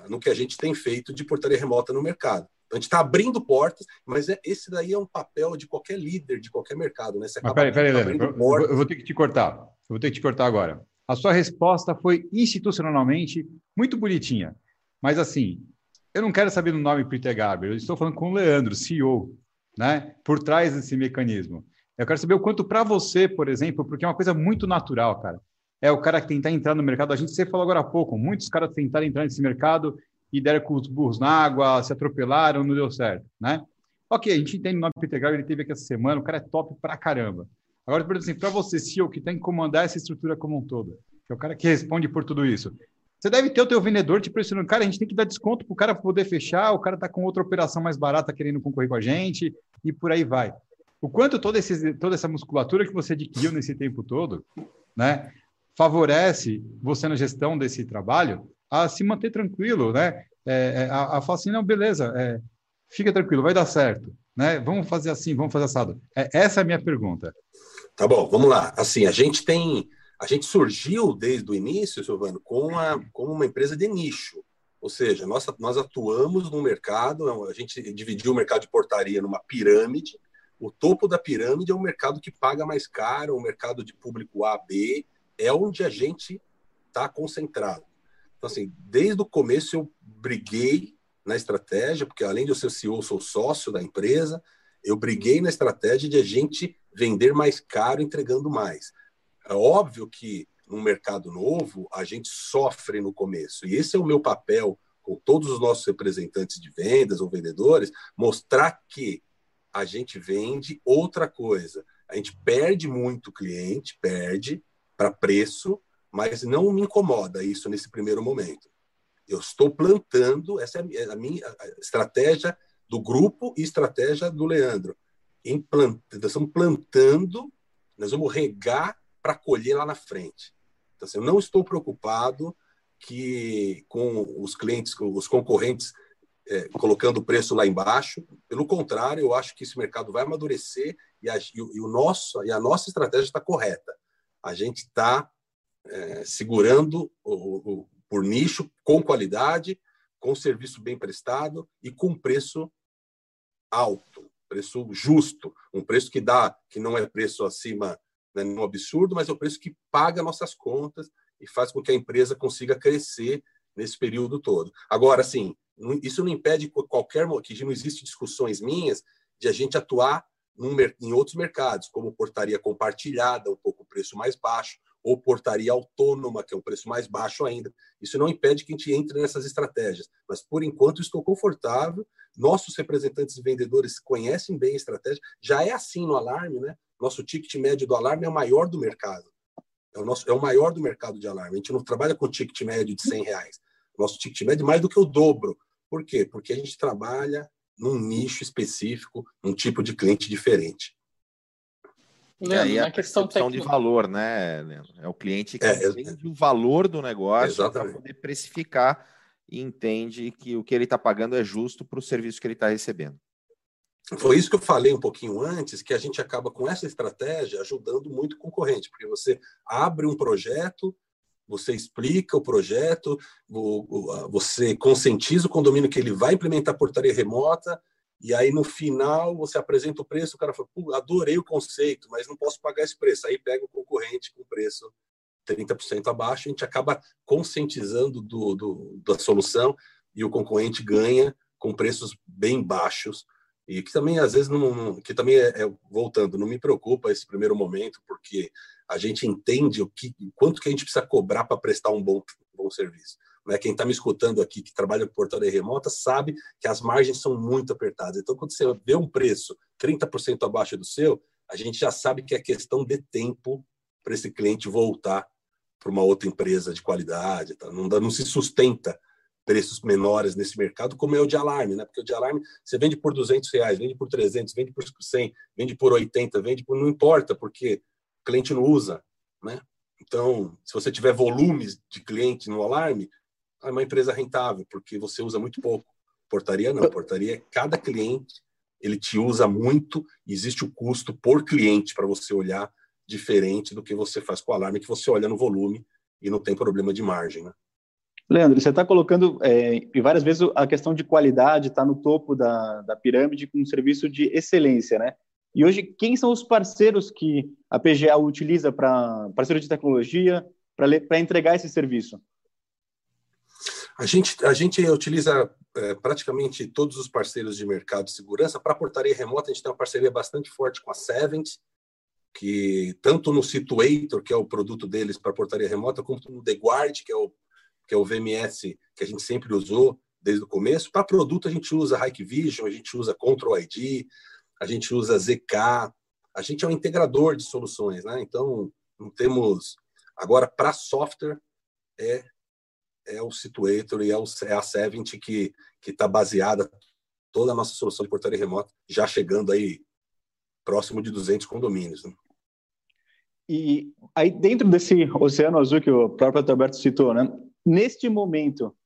no que a gente tem feito de portaria remota no mercado. A gente está abrindo portas, mas é, esse daí é um papel de qualquer líder, de qualquer mercado, né? Você mas peraí, peraí, Leandro, eu vou ter que te cortar. Eu vou ter que te cortar agora. A sua resposta foi institucionalmente muito bonitinha. Mas assim, eu não quero saber do nome Peter Garber, eu estou falando com o Leandro, CEO, né? Por trás desse mecanismo. Eu quero saber o quanto para você, por exemplo, porque é uma coisa muito natural, cara. É o cara que tentar entrar no mercado. A gente você falou agora há pouco, muitos caras tentaram entrar nesse mercado e deram com os burros na água, se atropelaram, não deu certo, né? Ok, a gente entende o nome Peter Gabriel, ele teve aqui essa semana, o cara é top pra caramba. Agora, por exemplo, para você, CEO, que tem que comandar essa estrutura como um todo, que é o cara que responde por tudo isso, você deve ter o teu vendedor te pressionando, cara, a gente tem que dar desconto para o cara poder fechar, o cara está com outra operação mais barata querendo concorrer com a gente, e por aí vai. O quanto toda, esse, toda essa musculatura que você adquiriu nesse tempo todo, né, favorece você na gestão desse trabalho a se manter tranquilo, né? É, é, a, a falar assim, não, beleza, é, fica tranquilo, vai dar certo, né? Vamos fazer assim, vamos fazer assado. É, essa é a minha pergunta. Tá bom, vamos lá. Assim, a gente tem, a gente surgiu desde o início, Silvano, como uma empresa de nicho. Ou seja, nós, nós atuamos no mercado, a gente dividiu o mercado de portaria numa pirâmide. O topo da pirâmide é o mercado que paga mais caro, o mercado de público A, B, é onde a gente está concentrado. Então, assim, desde o começo eu briguei na estratégia, porque além de eu ser CEO, eu sou sócio da empresa, eu briguei na estratégia de a gente vender mais caro entregando mais. É óbvio que num mercado novo a gente sofre no começo, e esse é o meu papel com todos os nossos representantes de vendas ou vendedores, mostrar que a gente vende outra coisa. A gente perde muito cliente, perde para preço, mas não me incomoda isso nesse primeiro momento. Eu estou plantando, essa é a minha estratégia do grupo e estratégia do Leandro. Nós estamos plantando, nós vamos regar para colher lá na frente. Então, assim, eu não estou preocupado que com os clientes, com os concorrentes é, colocando o preço lá embaixo. Pelo contrário, eu acho que esse mercado vai amadurecer e a, e o nosso, e a nossa estratégia está correta. A gente está é, segurando o, o, por nicho, com qualidade, com serviço bem prestado e com preço alto, preço justo, um preço que dá, que não é preço acima, né, um absurdo, mas é o preço que paga nossas contas e faz com que a empresa consiga crescer nesse período todo. Agora, assim, isso não impede qualquer que não existe discussões minhas de a gente atuar num, em outros mercados, como portaria compartilhada, um pouco preço mais baixo, ou portaria autônoma, que é um preço mais baixo ainda. Isso não impede que a gente entre nessas estratégias, mas por enquanto estou confortável. Nossos representantes e vendedores conhecem bem a estratégia. Já é assim no alarme, né? Nosso ticket médio do alarme é o maior do mercado. É o, nosso, é o maior do mercado de alarme. A gente não trabalha com ticket médio de 100 reais. Nosso ticket médio é mais do que o dobro. Por quê? Porque a gente trabalha num nicho específico, um tipo de cliente diferente. E aí a questão de valor, né, Leandro? É o cliente que é, entende é, o valor do negócio para poder precificar e entende que o que ele está pagando é justo para o serviço que ele está recebendo. Foi isso que eu falei um pouquinho antes, que a gente acaba com essa estratégia ajudando muito o concorrente, porque você abre um projeto, você explica o projeto, você conscientiza o condomínio que ele vai implementar portaria remota, e aí no final você apresenta o preço, o cara fala, adorei o conceito, mas não posso pagar esse preço. Aí pega o concorrente com preço 30% abaixo, a gente acaba conscientizando do, do, da solução e o concorrente ganha com preços bem baixos e que também às vezes não, que também é, é, voltando não me preocupa esse primeiro momento porque a gente entende o que quanto que a gente precisa cobrar para prestar um bom bom serviço né quem está me escutando aqui que trabalha com portaria remota sabe que as margens são muito apertadas então quando você vê um preço 30% abaixo do seu a gente já sabe que é questão de tempo para esse cliente voltar para uma outra empresa de qualidade tá? não, não se sustenta preços menores nesse mercado, como é o de alarme, né? Porque o de alarme você vende por 200 reais, vende por 300, vende por 100, vende por 80, vende por não importa, porque o cliente não usa, né? Então, se você tiver volumes de cliente no alarme, é uma empresa rentável, porque você usa muito pouco. Portaria não, portaria cada cliente ele te usa muito, existe o custo por cliente para você olhar diferente do que você faz com o alarme, que você olha no volume e não tem problema de margem, né? Leandro, você está colocando, é, e várias vezes a questão de qualidade está no topo da, da pirâmide com um serviço de excelência, né? E hoje, quem são os parceiros que a PGA utiliza para parceiro de tecnologia para entregar esse serviço? A gente, a gente utiliza é, praticamente todos os parceiros de mercado de segurança. Para portaria remota, a gente tem uma parceria bastante forte com a Sevent, que tanto no Situator, que é o produto deles para portaria remota, como no The Guard, que é o que é o VMS que a gente sempre usou desde o começo. Para produto, a gente usa Hikvision, a gente usa Control ID, a gente usa ZK, a gente é um integrador de soluções, né? Então, não temos. Agora, para software, é, é o Situator e é, o, é a Sevent que está baseada toda a nossa solução de portaria remota, já chegando aí próximo de 200 condomínios. Né? E aí, dentro desse oceano azul que o próprio Alberto citou, né? Neste momento,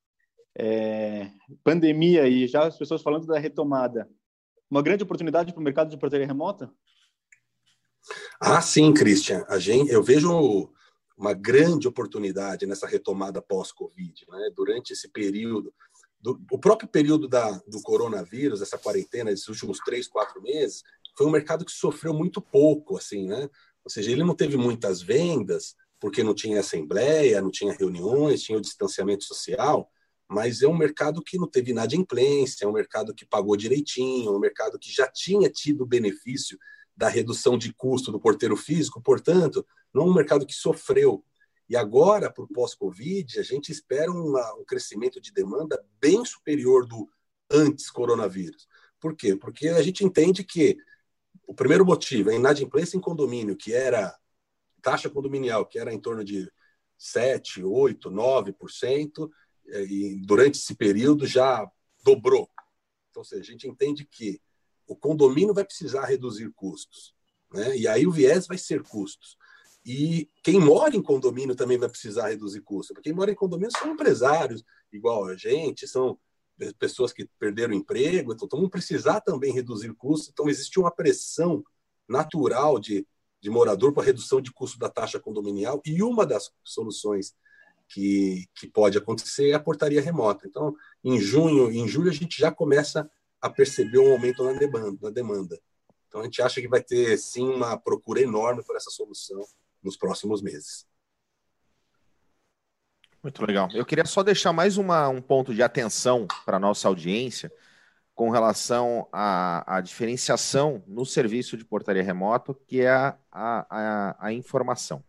é, pandemia e já as pessoas falando da retomada, uma grande oportunidade para o mercado de portaria remota? Ah, sim, Christian. A gente, eu vejo uma grande oportunidade nessa retomada pós-Covid, né? durante esse período. Do, o próprio período da, do coronavírus, essa quarentena, esses últimos três, quatro meses, foi um mercado que sofreu muito pouco, assim, né? Ou seja, ele não teve muitas vendas, porque não tinha assembleia, não tinha reuniões, tinha o distanciamento social, mas é um mercado que não teve inadimplência, é um mercado que pagou direitinho, é um mercado que já tinha tido benefício da redução de custo do porteiro físico, portanto, não é um mercado que sofreu. E agora, para o pós-Covid, a gente espera uma, um crescimento de demanda bem superior do antes coronavírus. Por quê? Porque a gente entende que o primeiro motivo é a inadimplência em condomínio, que era taxa condominial, que era em torno de 7, 8, 9%, e durante esse período já dobrou. Então, seja, a gente entende que o condomínio vai precisar reduzir custos, né? e aí o viés vai ser custos. E quem mora em condomínio também vai precisar reduzir custos, porque quem mora em condomínio são empresários igual a gente, são pessoas que perderam emprego, então vamos precisar também reduzir custos. Então, existe uma pressão natural de, de morador para redução de custo da taxa condominial, e uma das soluções que, que pode acontecer é a portaria remota. Então, em junho, em julho, a gente já começa a perceber um aumento na demanda. Na demanda. Então, a gente acha que vai ter, sim, uma procura enorme por essa solução nos próximos meses. Muito legal. Eu queria só deixar mais uma, um ponto de atenção para nossa audiência com relação à, à, diferenciação no serviço de portaria remoto, que é a, a, a, informação.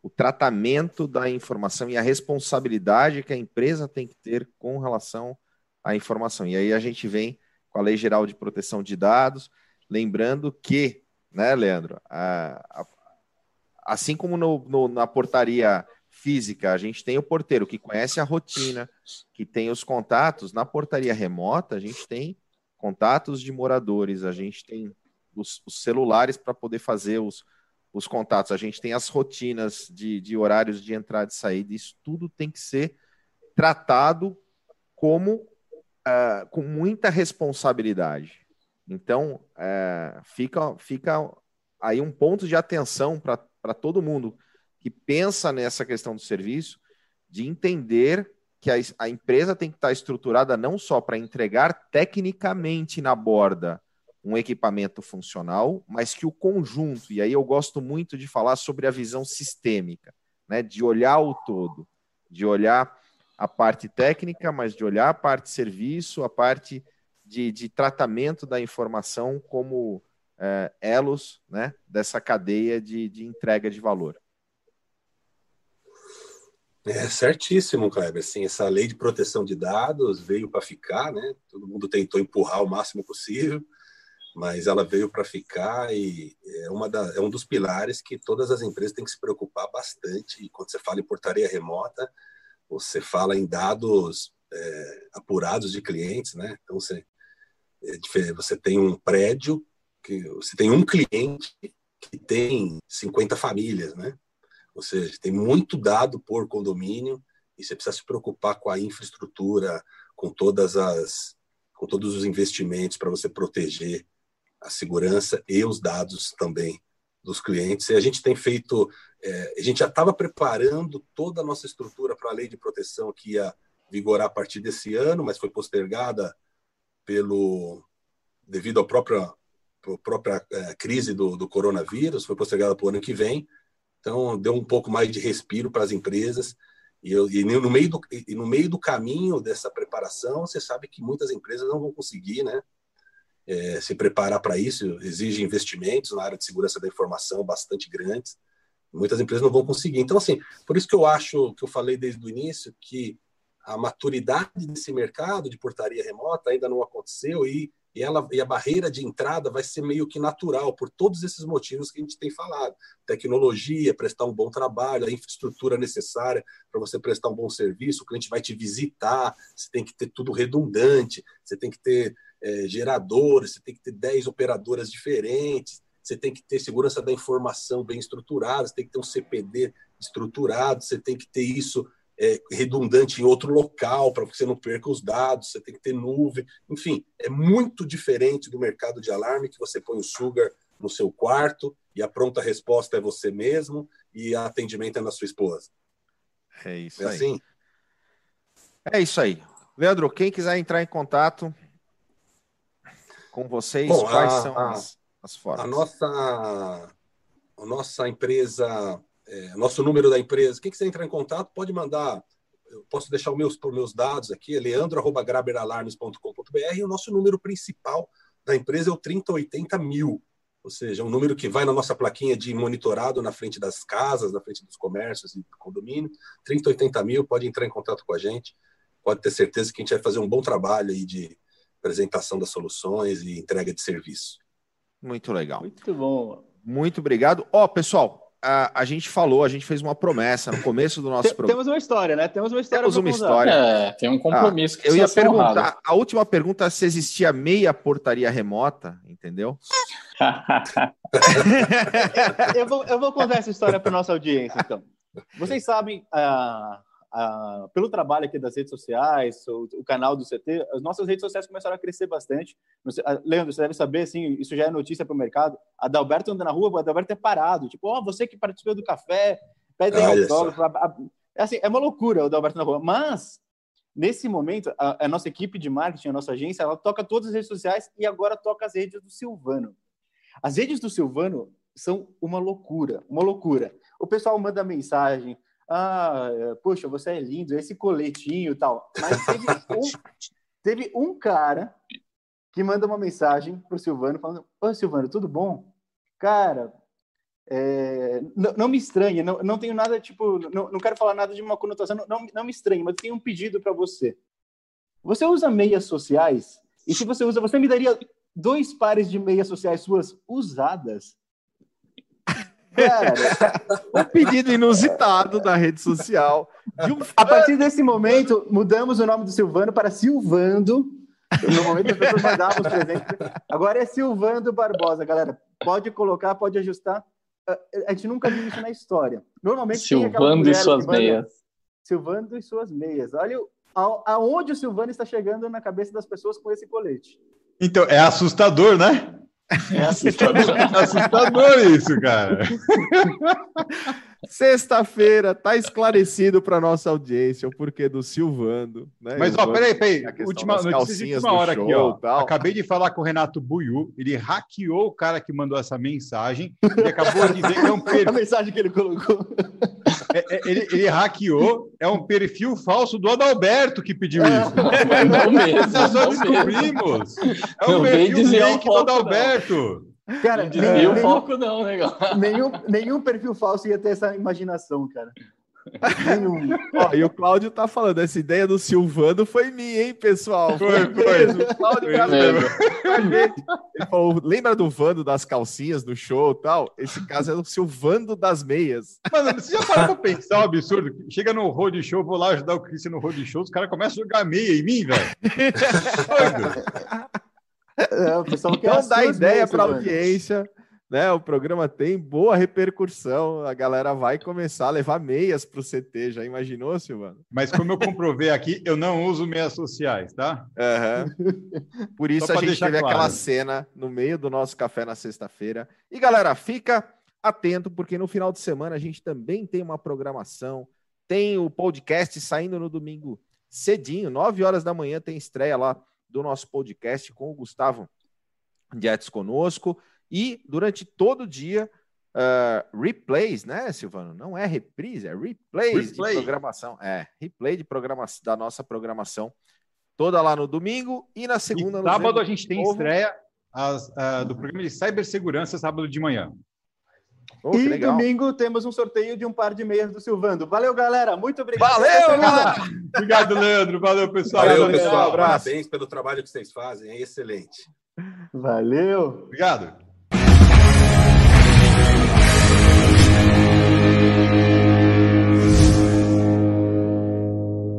O tratamento da informação e a responsabilidade que a empresa tem que ter com relação à informação. E aí a gente vem com a Lei Geral de Proteção de Dados, lembrando que, né, Leandro, assim como no, no, na portaria física, a gente tem o porteiro que conhece a rotina, que tem os contatos. Na portaria remota, a gente tem contatos de moradores, a gente tem os, os celulares para poder fazer os, os contatos, a gente tem as rotinas de, de horários de entrada e saída. Isso tudo tem que ser tratado como uh, com muita responsabilidade. Então, uh, fica, fica aí um ponto de atenção para todo mundo que pensa nessa questão do serviço, de entender que a, a empresa tem que estar estruturada não só para entregar tecnicamente na borda um equipamento funcional, mas que o conjunto, e aí eu gosto muito de falar sobre a visão sistêmica, né, de olhar o todo, de olhar a parte técnica, mas de olhar a parte serviço, a parte de, de tratamento da informação como é, elos né, dessa cadeia de, de entrega de valor. É certíssimo, Kleber. Assim, essa lei de proteção de dados veio para ficar, né? Todo mundo tentou empurrar o máximo possível, mas ela veio para ficar e é, uma da, é um dos pilares que todas as empresas têm que se preocupar bastante. E quando você fala em portaria remota, você fala em dados é, apurados de clientes, né? Então você, é, você tem um prédio que você tem um cliente que tem 50 famílias, né? Ou seja, tem muito dado por condomínio e você precisa se preocupar com a infraestrutura, com todas as com todos os investimentos para você proteger a segurança e os dados também dos clientes. E a gente tem feito, é, a gente já estava preparando toda a nossa estrutura para a lei de proteção que ia vigorar a partir desse ano, mas foi postergada pelo devido à própria, à própria é, crise do, do coronavírus, foi postergada para o ano que vem. Então, deu um pouco mais de respiro para as empresas. E, eu, e, no meio do, e no meio do caminho dessa preparação, você sabe que muitas empresas não vão conseguir né, é, se preparar para isso. Exige investimentos na área de segurança da informação bastante grandes. Muitas empresas não vão conseguir. Então, assim, por isso que eu acho, que eu falei desde o início, que a maturidade desse mercado de portaria remota ainda não aconteceu e e, ela, e a barreira de entrada vai ser meio que natural, por todos esses motivos que a gente tem falado. Tecnologia, prestar um bom trabalho, a infraestrutura necessária para você prestar um bom serviço, o cliente vai te visitar, você tem que ter tudo redundante, você tem que ter é, geradores, você tem que ter 10 operadoras diferentes, você tem que ter segurança da informação bem estruturada, você tem que ter um CPD estruturado, você tem que ter isso é, redundante em outro local para que você não perca os dados, você tem que ter nuvem, enfim, é muito diferente do mercado de alarme que você põe o sugar no seu quarto e a pronta resposta é você mesmo e a atendimento é na sua esposa. É isso é aí. assim. É isso aí. Leandro, quem quiser entrar em contato com vocês, Bom, quais a, são as, as formas? A nossa, a nossa empresa é, nosso número da empresa. Quem quiser entrar em contato, pode mandar. Eu posso deixar os meus, meus dados aqui, é leandro.graberalarmes.com.br e o nosso número principal da empresa é o 3080 mil, ou seja, um número que vai na nossa plaquinha de monitorado na frente das casas, na frente dos comércios e do condomínio. 3080 mil, pode entrar em contato com a gente, pode ter certeza que a gente vai fazer um bom trabalho aí de apresentação das soluções e entrega de serviço. Muito legal. Muito bom. Muito obrigado. Ó, oh, pessoal, a, a, gente falou, a gente fez uma promessa no começo do nosso programa. Temos uma história, né? Temos uma história. Temos uma história. É, tem um compromisso ah, que Eu ia perguntar, honrado. a última pergunta é se existia meia portaria remota, entendeu? eu, vou, eu vou contar essa história para nossa audiência, então. Vocês sabem, a, a, pelo trabalho aqui das redes sociais, o, o, canal do CT, as nossas redes sociais começaram a crescer bastante. Leandro, você deve saber, assim, isso já é notícia para o mercado. A Dalberto anda na rua, o Adalberto é parado. Tipo, ó, oh, você que participou do café, pede autógrafo. É, assim, é uma loucura o Adalberto na rua. Mas, nesse momento, a, a nossa equipe de marketing, a nossa agência, ela toca todas as redes sociais e agora toca as redes do Silvano. As redes do Silvano são uma loucura, uma loucura. O pessoal manda mensagem, ah, poxa, você é lindo, esse coletinho e tal. Mas teve um, teve um cara que manda uma mensagem pro Silvano falando: Ô Silvano, tudo bom? Cara, é, não, não, me estranhe, não, não tenho nada, tipo, não, não quero falar nada de uma conotação, não, não, não me estranhe, mas tenho um pedido para você. Você usa meias sociais? E se você usa, você me daria dois pares de meias sociais suas usadas? Cara, um pedido inusitado da rede social. Um... A partir desse momento, mudamos o nome do Silvano para Silvando. No momento as pessoas mandavam os presentes. Agora é Silvando Barbosa, galera. Pode colocar, pode ajustar. A gente nunca viu isso na história. Normalmente Silvando e suas meias. Silvando e suas meias. Olha aonde o Silvano está chegando na cabeça das pessoas com esse colete. Então, é assustador, né? É assustador. é assustador isso, cara. Sexta-feira, tá esclarecido para nossa audiência o porquê do Silvando. Né? Mas, ó, peraí, peraí. Última notícia de última hora aqui, ó. Acabei de falar com o Renato Buiu, ele hackeou o cara que mandou essa mensagem e acabou de dizer que é um perfil. A mensagem que ele colocou. É, é, ele, ele, hackeou, é um perfil falso do Adalberto que pediu isso. Não mesmo. Nós só descobrimos. É um perfil fake do Adalberto. Cara, nem, o foco não, né, nenhum, nenhum perfil falso ia ter essa imaginação, cara. Ó, e o Cláudio tá falando, essa ideia do Silvano foi minha, hein, pessoal? Foi, foi. O Cláudio Ele falou, lembra do Vando das calcinhas no show e tal? Esse caso é o Silvando das meias. Mano, você já parou pra pensar um absurdo? Chega no road show, vou lá ajudar o Cristian no road show, os caras começam a jogar meia em mim, velho. É, o pessoal então dá ideia para audiência, né? O programa tem boa repercussão, a galera vai começar a levar meias para o CT, já imaginou, Silvano? Mas como eu comprovei aqui, eu não uso meias sociais, tá? Uhum. Por isso a gente teve claro. aquela cena no meio do nosso café na sexta-feira. E galera, fica atento, porque no final de semana a gente também tem uma programação, tem o podcast saindo no domingo cedinho, 9 horas da manhã tem estreia lá do nosso podcast com o Gustavo Dietz conosco. E durante todo o dia, uh, replays, né, Silvano? Não é reprise, é replays Replay. de programação. É, replay de programação da nossa programação. Toda lá no domingo e na segunda. E sábado a gente tem novo. estreia as, uh, do programa de cibersegurança, sábado de manhã. Oh, e domingo temos um sorteio de um par de meias do Silvando. Valeu, galera. Muito obrigado. Valeu, obrigado, Leandro. Valeu, pessoal. Valeu, pessoal. Parabéns pelo trabalho que vocês fazem. É excelente. Valeu. Obrigado.